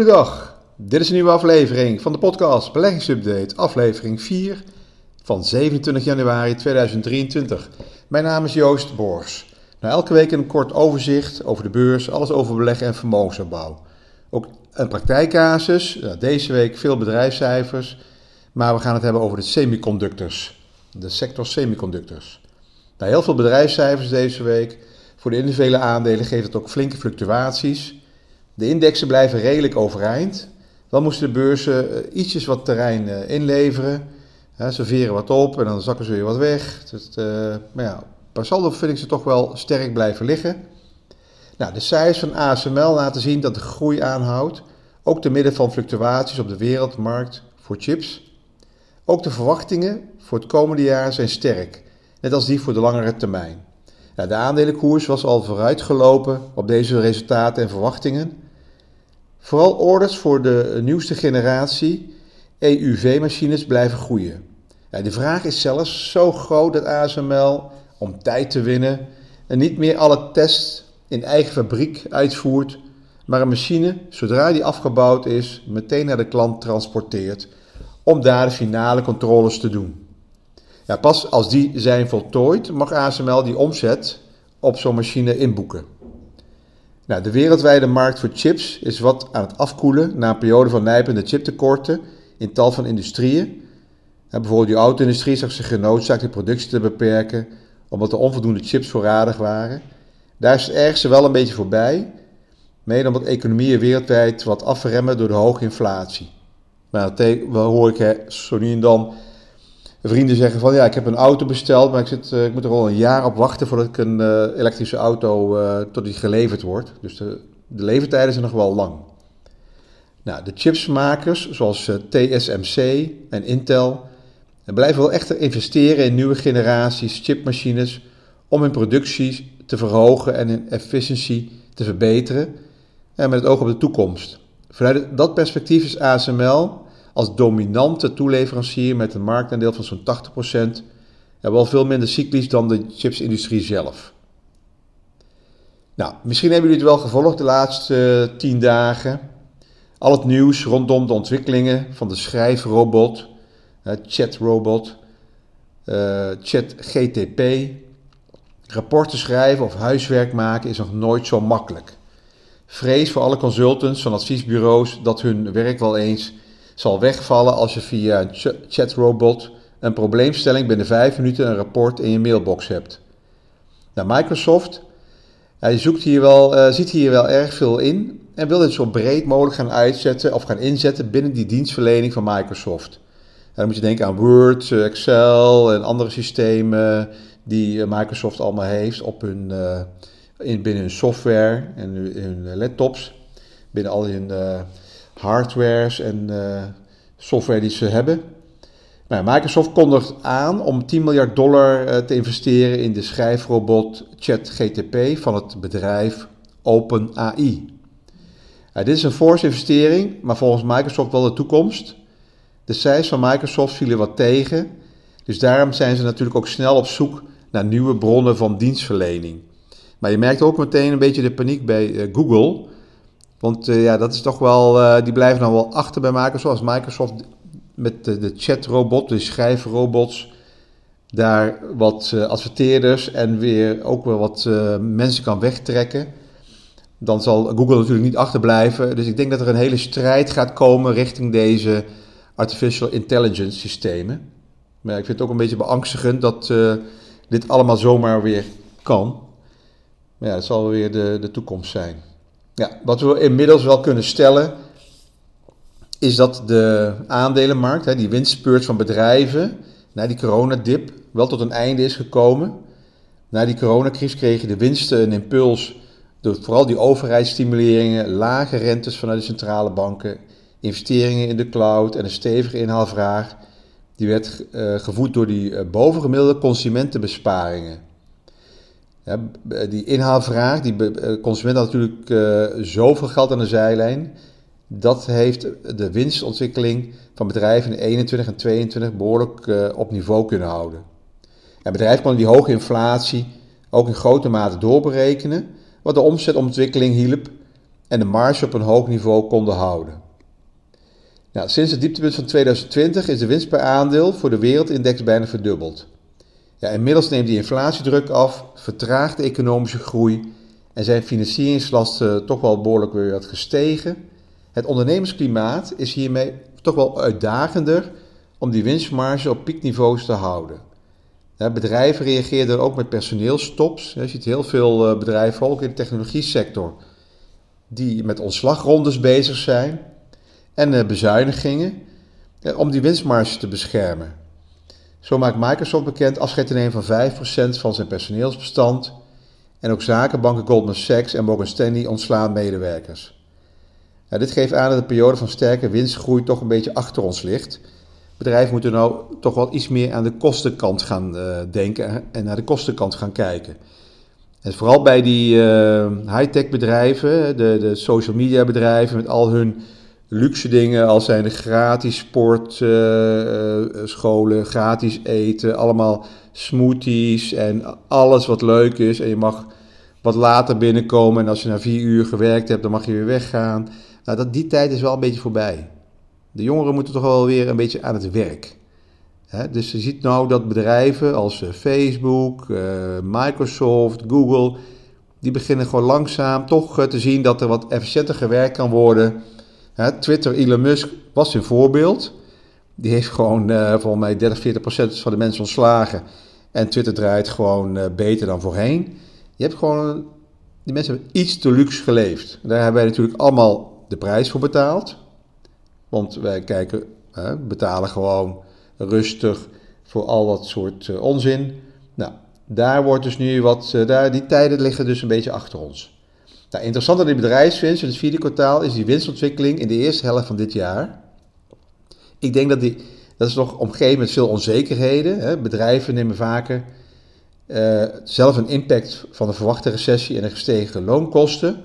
Goedendag, dit is een nieuwe aflevering van de podcast Beleggingsupdate, aflevering 4 van 27 januari 2023. Mijn naam is Joost Bors. Nou, elke week een kort overzicht over de beurs, alles over beleggen en vermogensopbouw. Ook een praktijkcasus, nou, deze week veel bedrijfscijfers, maar we gaan het hebben over de semiconductors, de sector semiconductors. Nou, heel veel bedrijfscijfers deze week. Voor de individuele aandelen geeft het ook flinke fluctuaties. De indexen blijven redelijk overeind. Dan moesten de beurzen eh, ietsjes wat terrein eh, inleveren. ze veren wat op en dan zakken ze weer wat weg. Dus, uh, maar ja, per saldo vind ik ze toch wel sterk blijven liggen. Nou, de cijfers van ASML laten zien dat de groei aanhoudt. Ook te midden van fluctuaties op de wereldmarkt voor chips. Ook de verwachtingen voor het komende jaar zijn sterk, net als die voor de langere termijn. de aandelenkoers was al vooruitgelopen op deze resultaten en verwachtingen. Vooral orders voor de nieuwste generatie EUV-machines blijven groeien. de vraag is zelfs zo groot dat ASML, om tijd te winnen, en niet meer alle tests in eigen fabriek uitvoert, maar een machine, zodra die afgebouwd is, meteen naar de klant transporteert om daar de finale controles te doen. Ja, pas als die zijn voltooid, mag ASML die omzet op zo'n machine inboeken. Nou, de wereldwijde markt voor chips is wat aan het afkoelen na een periode van nijpende chiptekorten in tal van industrieën. bijvoorbeeld de auto-industrie zag zich genoodzaakt de productie te beperken omdat er onvoldoende chips voorradig waren. Daar is het ergste wel een beetje voorbij, mede omdat economieën wereldwijd wat afremmen door de hoge inflatie. Nou, wel hoor ik zo nu en dan vrienden zeggen van ja, ik heb een auto besteld, maar ik, zit, eh, ik moet er al een jaar op wachten voordat ik een uh, elektrische auto uh, tot die geleverd wordt. Dus de, de levertijden zijn nog wel lang. Nou, de chipsmakers zoals TSMC en Intel blijven wel echter investeren in nieuwe generaties chipmachines om hun productie te verhogen en hun efficiëntie te verbeteren en met het oog op de toekomst. Vanuit dat perspectief is ASML als dominante toeleverancier met een marktaandeel van zo'n 80% en wel veel minder cyclisch dan de chipsindustrie zelf. Nou, misschien hebben jullie het wel gevolgd de laatste uh, tien dagen. Al het nieuws rondom de ontwikkelingen van de schrijfrobot, chatrobot, uh, ChatGTP. Rapporten schrijven of huiswerk maken is nog nooit zo makkelijk. Vrees voor alle consultants van adviesbureaus dat hun werk wel eens zal wegvallen als je via een chatrobot een probleemstelling binnen 5 minuten een rapport in je mailbox hebt. Nou, Microsoft hij zoekt hier wel, uh, ziet hier wel erg veel in en wil dit zo breed mogelijk gaan uitzetten of gaan inzetten binnen die dienstverlening van Microsoft. Dan moet je denken aan Word, eh, Excel en andere systemen die eh, Microsoft allemaal heeft op hun, in, binnen hun software en hun laptops, binnen al hun hardwares en uh, software die ze hebben. Nou, Microsoft kondigt aan om 10 miljard dollar uh, te investeren in de schrijfrobot ChatGTP van het bedrijf OpenAI. Uh, dit is een forse investering, maar volgens Microsoft wel de toekomst. De cijfers van Microsoft vielen wat tegen, dus daarom zijn ze natuurlijk ook snel op zoek naar nieuwe bronnen van dienstverlening. Maar je merkt ook meteen een beetje de paniek bij Google. Want uh, ja, dat is toch wel, uh, die blijven dan wel achter bij Microsoft. Zoals Microsoft met de, de chatrobot, de schrijfrobots, daar wat uh, adverteerders en weer ook wel wat mensen kan wegtrekken. Dan zal Google natuurlijk niet achterblijven. Dus ik denk dat er een hele strijd gaat komen richting deze artificial intelligence systemen. Maar ik vind het ook een beetje beangstigend dat dit allemaal zomaar weer kan. Maar ja, dat zal weer de, de toekomst zijn. Wat we inmiddels wel kunnen stellen, is dat de aandelenmarkt, hè, die winstspurt van bedrijven, na die coronadip wel tot een einde is gekomen. Na die coronacrisis kregen de winsten een impuls door vooral die overheidsstimuleringen, lage rentes vanuit de centrale banken, investeringen in de cloud en een stevige inhaalvraag. Die werd uh, gevoed door die uh, bovengemiddelde consumentenbesparingen die inhaalvraag, die eh, consument had natuurlijk uh, zoveel geld aan de zijlijn. Dat heeft de winstontwikkeling van bedrijven in 21 en 22 behoorlijk uh, op niveau kunnen houden. En bedrijven konden die hoge inflatie ook in grote mate doorberekenen, wat de omzetontwikkeling hielp en de marge op een hoog niveau konden houden. Nou, sinds het dieptepunt van 2020 is de winst per aandeel voor de wereldindex bijna verdubbeld. Ja, inmiddels neemt die inflatiedruk af, vertraagt de economische groei en zijn financieringslasten toch wel behoorlijk weer wat gestegen. Het ondernemersklimaat is hiermee toch wel uitdagender om die winstmarge op piekniveaus te houden. bedrijven reageerden ook met personeelstops. Je ziet heel veel eh, bedrijven, ook in de technologie sector, die met ontslagrondes bezig zijn en eh, bezuinigingen om die winstmarge te beschermen. Zo maakt Microsoft bekend afscheid nemen van 5% van zijn personeelsbestand. En ook zakenbanken Goldman Sachs en Morgan Stanley ontslaan medewerkers. dit geeft aan dat de periode van sterke winstgroei toch een beetje achter ons ligt. Bedrijven moeten nou toch wel iets meer aan de kostenkant gaan uh, denken en naar de kostenkant gaan kijken. En vooral bij die uh, high-tech bedrijven, de, de social media bedrijven met al hun luxe dingen als zijn de gratis sportscholen, uh, gratis eten, allemaal smoothies en alles wat leuk is. En je mag wat later binnenkomen en als je na vier uur gewerkt hebt, dan mag je weer weggaan. Nou, dat, die tijd is wel een beetje voorbij. De jongeren moeten toch wel weer een beetje aan het werk. dus je ziet nou dat bedrijven als eh, Facebook, Microsoft, Google, die beginnen gewoon langzaam toch te zien dat er wat efficiënter gewerkt kan worden Twitter, Elon Musk was een voorbeeld. Die heeft gewoon uh, volgens mij 30, 40 procent van de mensen ontslagen. En Twitter draait gewoon uh, beter dan voorheen. Je hebt gewoon, die mensen hebben iets te luxe geleefd. Daar hebben wij natuurlijk allemaal de prijs voor betaald. Want wij kijken, betalen gewoon rustig voor al dat soort uh, onzin. Nou, daar wordt dus nu wat, daar, die tijden liggen dus een beetje achter ons. Nou, interessant aan die bedrijfswinst in het vierde kwartaal is die winstontwikkeling in de eerste helft van dit jaar. Ik denk dat die, dat is nog omgeven met veel onzekerheden. Hè. Bedrijven nemen vaker uh, zelf een impact van de verwachte recessie en de gestegen loonkosten.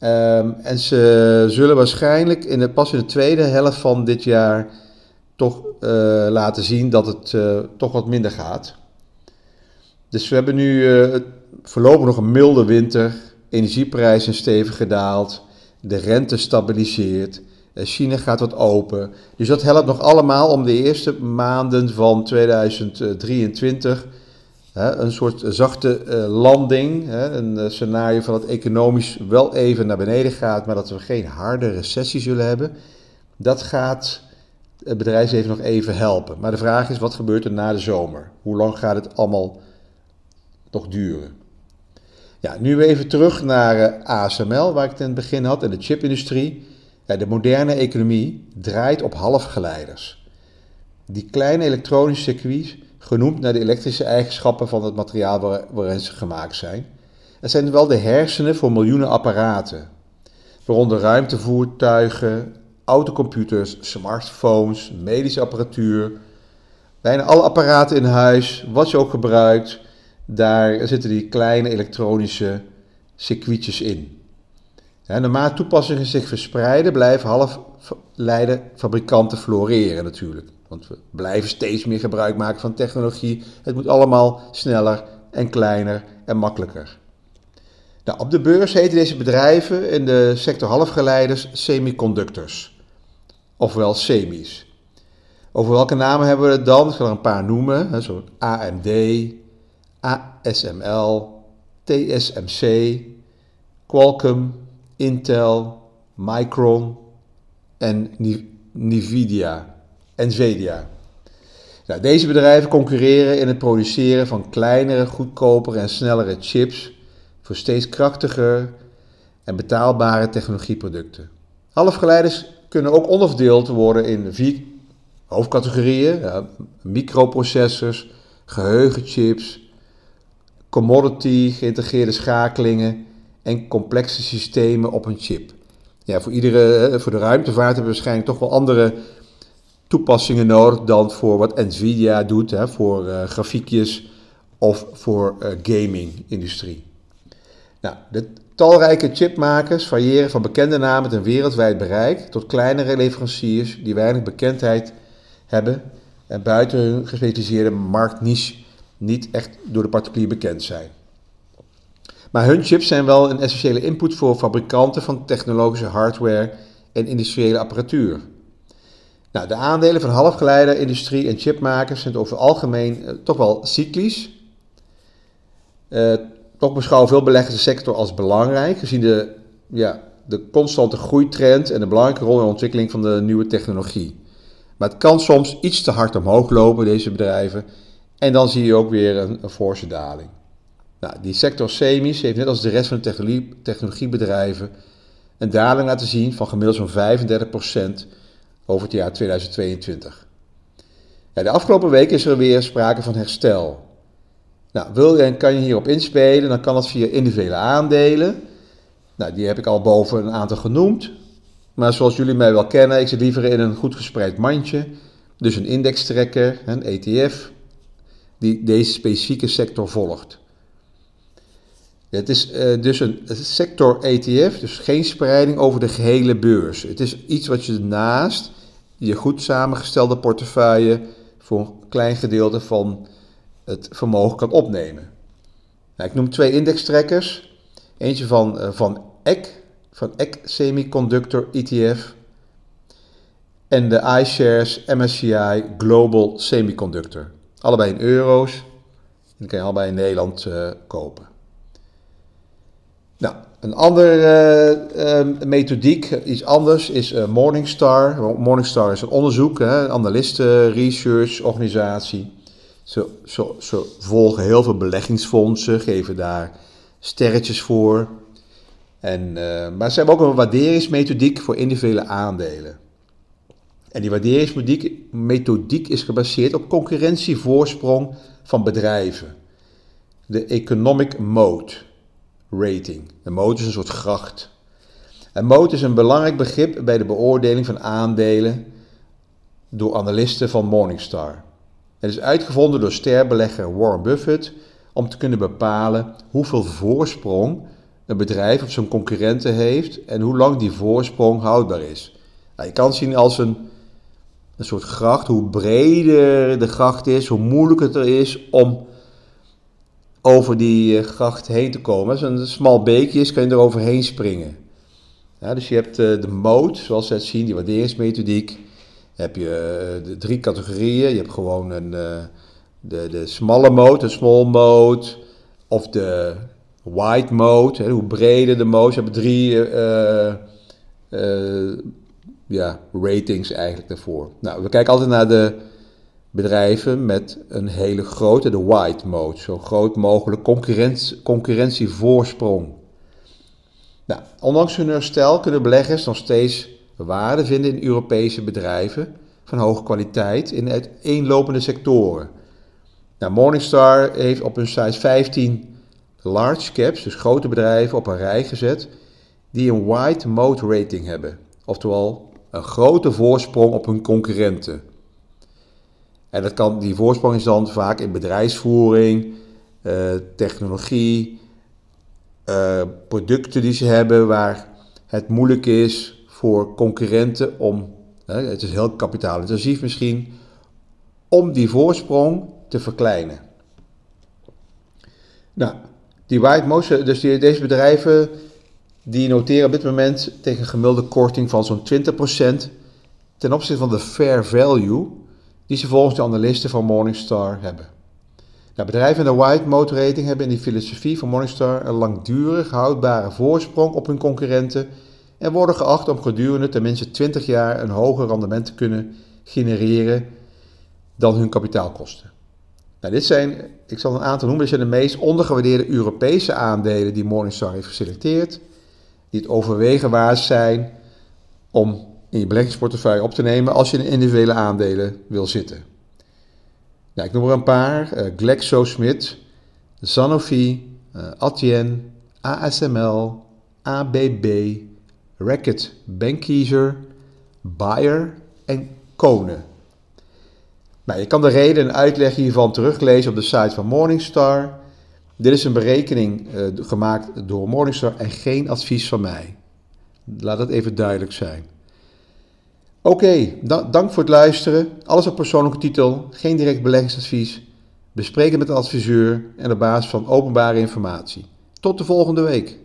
Um, en ze zullen waarschijnlijk in de, pas in de tweede helft van dit jaar toch uh, laten zien dat het uh, toch wat minder gaat. Dus we hebben nu voorlopig nog een milde winter energieprijzen stevig gedaald, de rente stabiliseert, eh, China gaat wat open. Dus dat helpt nog allemaal om de eerste maanden van 2023 een soort zachte eh, landing, een eh, scenario van dat economisch wel even naar beneden gaat, maar dat we geen harde recessie zullen hebben. Dat gaat het bedrijfsleven nog even helpen. Maar de vraag is, wat gebeurt er na de zomer? Hoe lang gaat het allemaal nog duren? Ja, nu even terug naar uh, ASML, waar ik het in het begin had, en de chipindustrie. Ja, de moderne economie draait op halfgeleiders. Die kleine elektronische circuits, genoemd naar de elektrische eigenschappen van het materiaal waarin ze gemaakt zijn. Het zijn wel de hersenen voor miljoenen apparaten, waaronder ruimtevoertuigen, autocomputers, smartphones, medische apparatuur. Bijna alle apparaten in huis, wat je ook gebruikt, daar zitten die kleine elektronische circuitjes in. Ja, naarmate toepassingen zich verspreiden, blijven halfleiderfabrikanten floreren natuurlijk. Want we blijven steeds meer gebruik maken van technologie. Het moet allemaal sneller en kleiner en makkelijker. Nou, op de beurs heten deze bedrijven in de sector halfgeleiders semiconductors, ofwel semis. Over welke namen hebben we het dan? Ik zal er een paar noemen, zoals AMD, ASML, TSMC, Qualcomm, Intel, Micron en Nvidia. Nvidia. Nou, deze bedrijven concurreren in het produceren van kleinere, goedkopere en snellere chips voor steeds krachtiger en betaalbare technologieproducten. Halfgeleiders kunnen ook onderverdeeld worden in vier hoofdcategorieën: microprocessors, geheugenchips, commodity, geïntegreerde schakelingen en complexe systemen op een chip. Ja, voor, iedere, voor de ruimtevaart hebben we waarschijnlijk toch wel andere toepassingen nodig dan voor wat Nvidia doet, hè, voor uh, grafiekjes of voor uh, gaming-industrie. Nou, de talrijke chipmakers variëren van bekende namen met een wereldwijd bereik tot kleinere leveranciers die weinig bekendheid hebben en buiten hun gespecialiseerde marktniche niet echt door de particulier bekend zijn. Maar hun chips zijn wel een essentiële input voor fabrikanten van technologische hardware en industriële apparatuur. Nou, de aandelen van halfgeleiderindustrie en chipmakers zijn over het algemeen eh, toch wel cyclisch. Uh, toch beschouwen veel beleggers de sector als belangrijk, gezien de, ja, de constante groeitrend en de belangrijke rol in de ontwikkeling van de nieuwe technologie. Maar het kan soms iets te hard omhoog lopen, deze bedrijven, en dan zie je ook weer een, een forse daling. Nou, die sector semis heeft net als de rest van de technologie, technologiebedrijven een daling laten zien van gemiddeld zo'n 35% over het jaar 2022. Ja, de afgelopen week is er weer sprake van herstel. Nou, wil je en kan je hierop inspelen, dan kan dat via individuele aandelen. Nou, die heb ik al boven een aantal genoemd. Maar zoals jullie mij wel kennen, ik zit liever in een goed gespreid mandje. Dus een indextrekker, een ETF, die deze specifieke sector volgt. Het is uh, dus een sector ETF, dus geen spreiding over de gehele beurs. Het is iets wat je naast je goed samengestelde portefeuille voor een klein gedeelte van het vermogen kan opnemen. Nou, ik noem twee indextrekkers. Eentje van, uh, van EC, van EC Semiconductor ETF. En de iShares MSCI Global Semiconductor. Allebei in euro's. En die kan je allebei in Nederland uh, kopen. Nou, een andere uh, methodiek, iets anders, is Morningstar. Morningstar is een onderzoek, hè, analisten, research, organisatie. Ze, volgen heel veel beleggingsfondsen, geven daar sterretjes voor. En, maar ze hebben ook een waarderingsmethodiek voor individuele aandelen. En die waarderingsmethodiek is gebaseerd op concurrentievoorsprong van bedrijven. De economic mode rating. Een moot is een soort gracht. Een moot is een belangrijk begrip bij de beoordeling van aandelen door analisten van Morningstar. Het is uitgevonden door sterbelegger Warren Buffett om te kunnen bepalen hoeveel voorsprong een bedrijf op zijn concurrenten heeft en hoe lang die voorsprong houdbaar is. Nou, je kan het zien als een, een soort gracht. Hoe breder de gracht is, hoe moeilijker het er is om over die eh, gracht heen te komen. Als een smal beekje is, kan je er overheen springen. Dus je hebt eh, de moot, zoals we het zien, die waarderingsmethodiek. heb je eh, de drie categorieën. Je hebt gewoon een, de, de smalle moot, de small moot, of de wide mode, hoe breder de moot. Je hebt drie ja, ratings eigenlijk daarvoor. Nou, we kijken altijd naar de bedrijven met een hele grote, de white mode, zo groot mogelijk concurrentie, concurrentievoorsprong. Nou, ondanks hun herstel kunnen beleggers nog steeds waarde vinden in Europese bedrijven van hoge kwaliteit in uiteenlopende sectoren. Nou, Morningstar heeft op hun site 15 large caps, dus grote bedrijven, op een rij gezet die een white mode rating hebben. Oftewel een grote voorsprong op hun concurrenten. En dat kan, die voorsprong is dan vaak in bedrijfsvoering, uh, technologie, uh, producten die ze hebben waar het moeilijk is voor concurrenten om, het is heel kapitaalintensief misschien, om die voorsprong te verkleinen. Nou, die white motion, dus die, deze bedrijven die noteren op dit moment tegen een gemiddelde korting van zo'n 20% ten opzichte van de fair value die ze volgens de analisten van Morningstar hebben. Nou, bedrijven in de white mode rating hebben in die filosofie van Morningstar een langdurig houdbare voorsprong op hun concurrenten en worden geacht om gedurende tenminste 20 jaar een hoger rendement te kunnen genereren dan hun kapitaalkosten. Nou, dit zijn, ik zal een aantal noemen, dit zijn de meest ondergewaardeerde Europese aandelen die Morningstar heeft geselecteerd, die het overwegen waard zijn om in je beleggingsportefeuille op te nemen als je in individuele aandelen wil zitten. Nou, ik noem er een paar. Uh, GlaxoSmith, Sanofi, uh, Adyen, ASML, ABB, Racket Bankkiezer, Bayer en Kone. Nou, je kan de reden en uitleg hiervan teruglezen op de site van Morningstar. Dit is een berekening uh, gemaakt door Morningstar en geen advies van mij. Laat dat even duidelijk zijn. Oké, dank voor het luisteren. Alles op persoonlijke titel, geen direct beleggingsadvies. Bespreek het met de adviseur en op basis van openbare informatie. Tot de volgende week.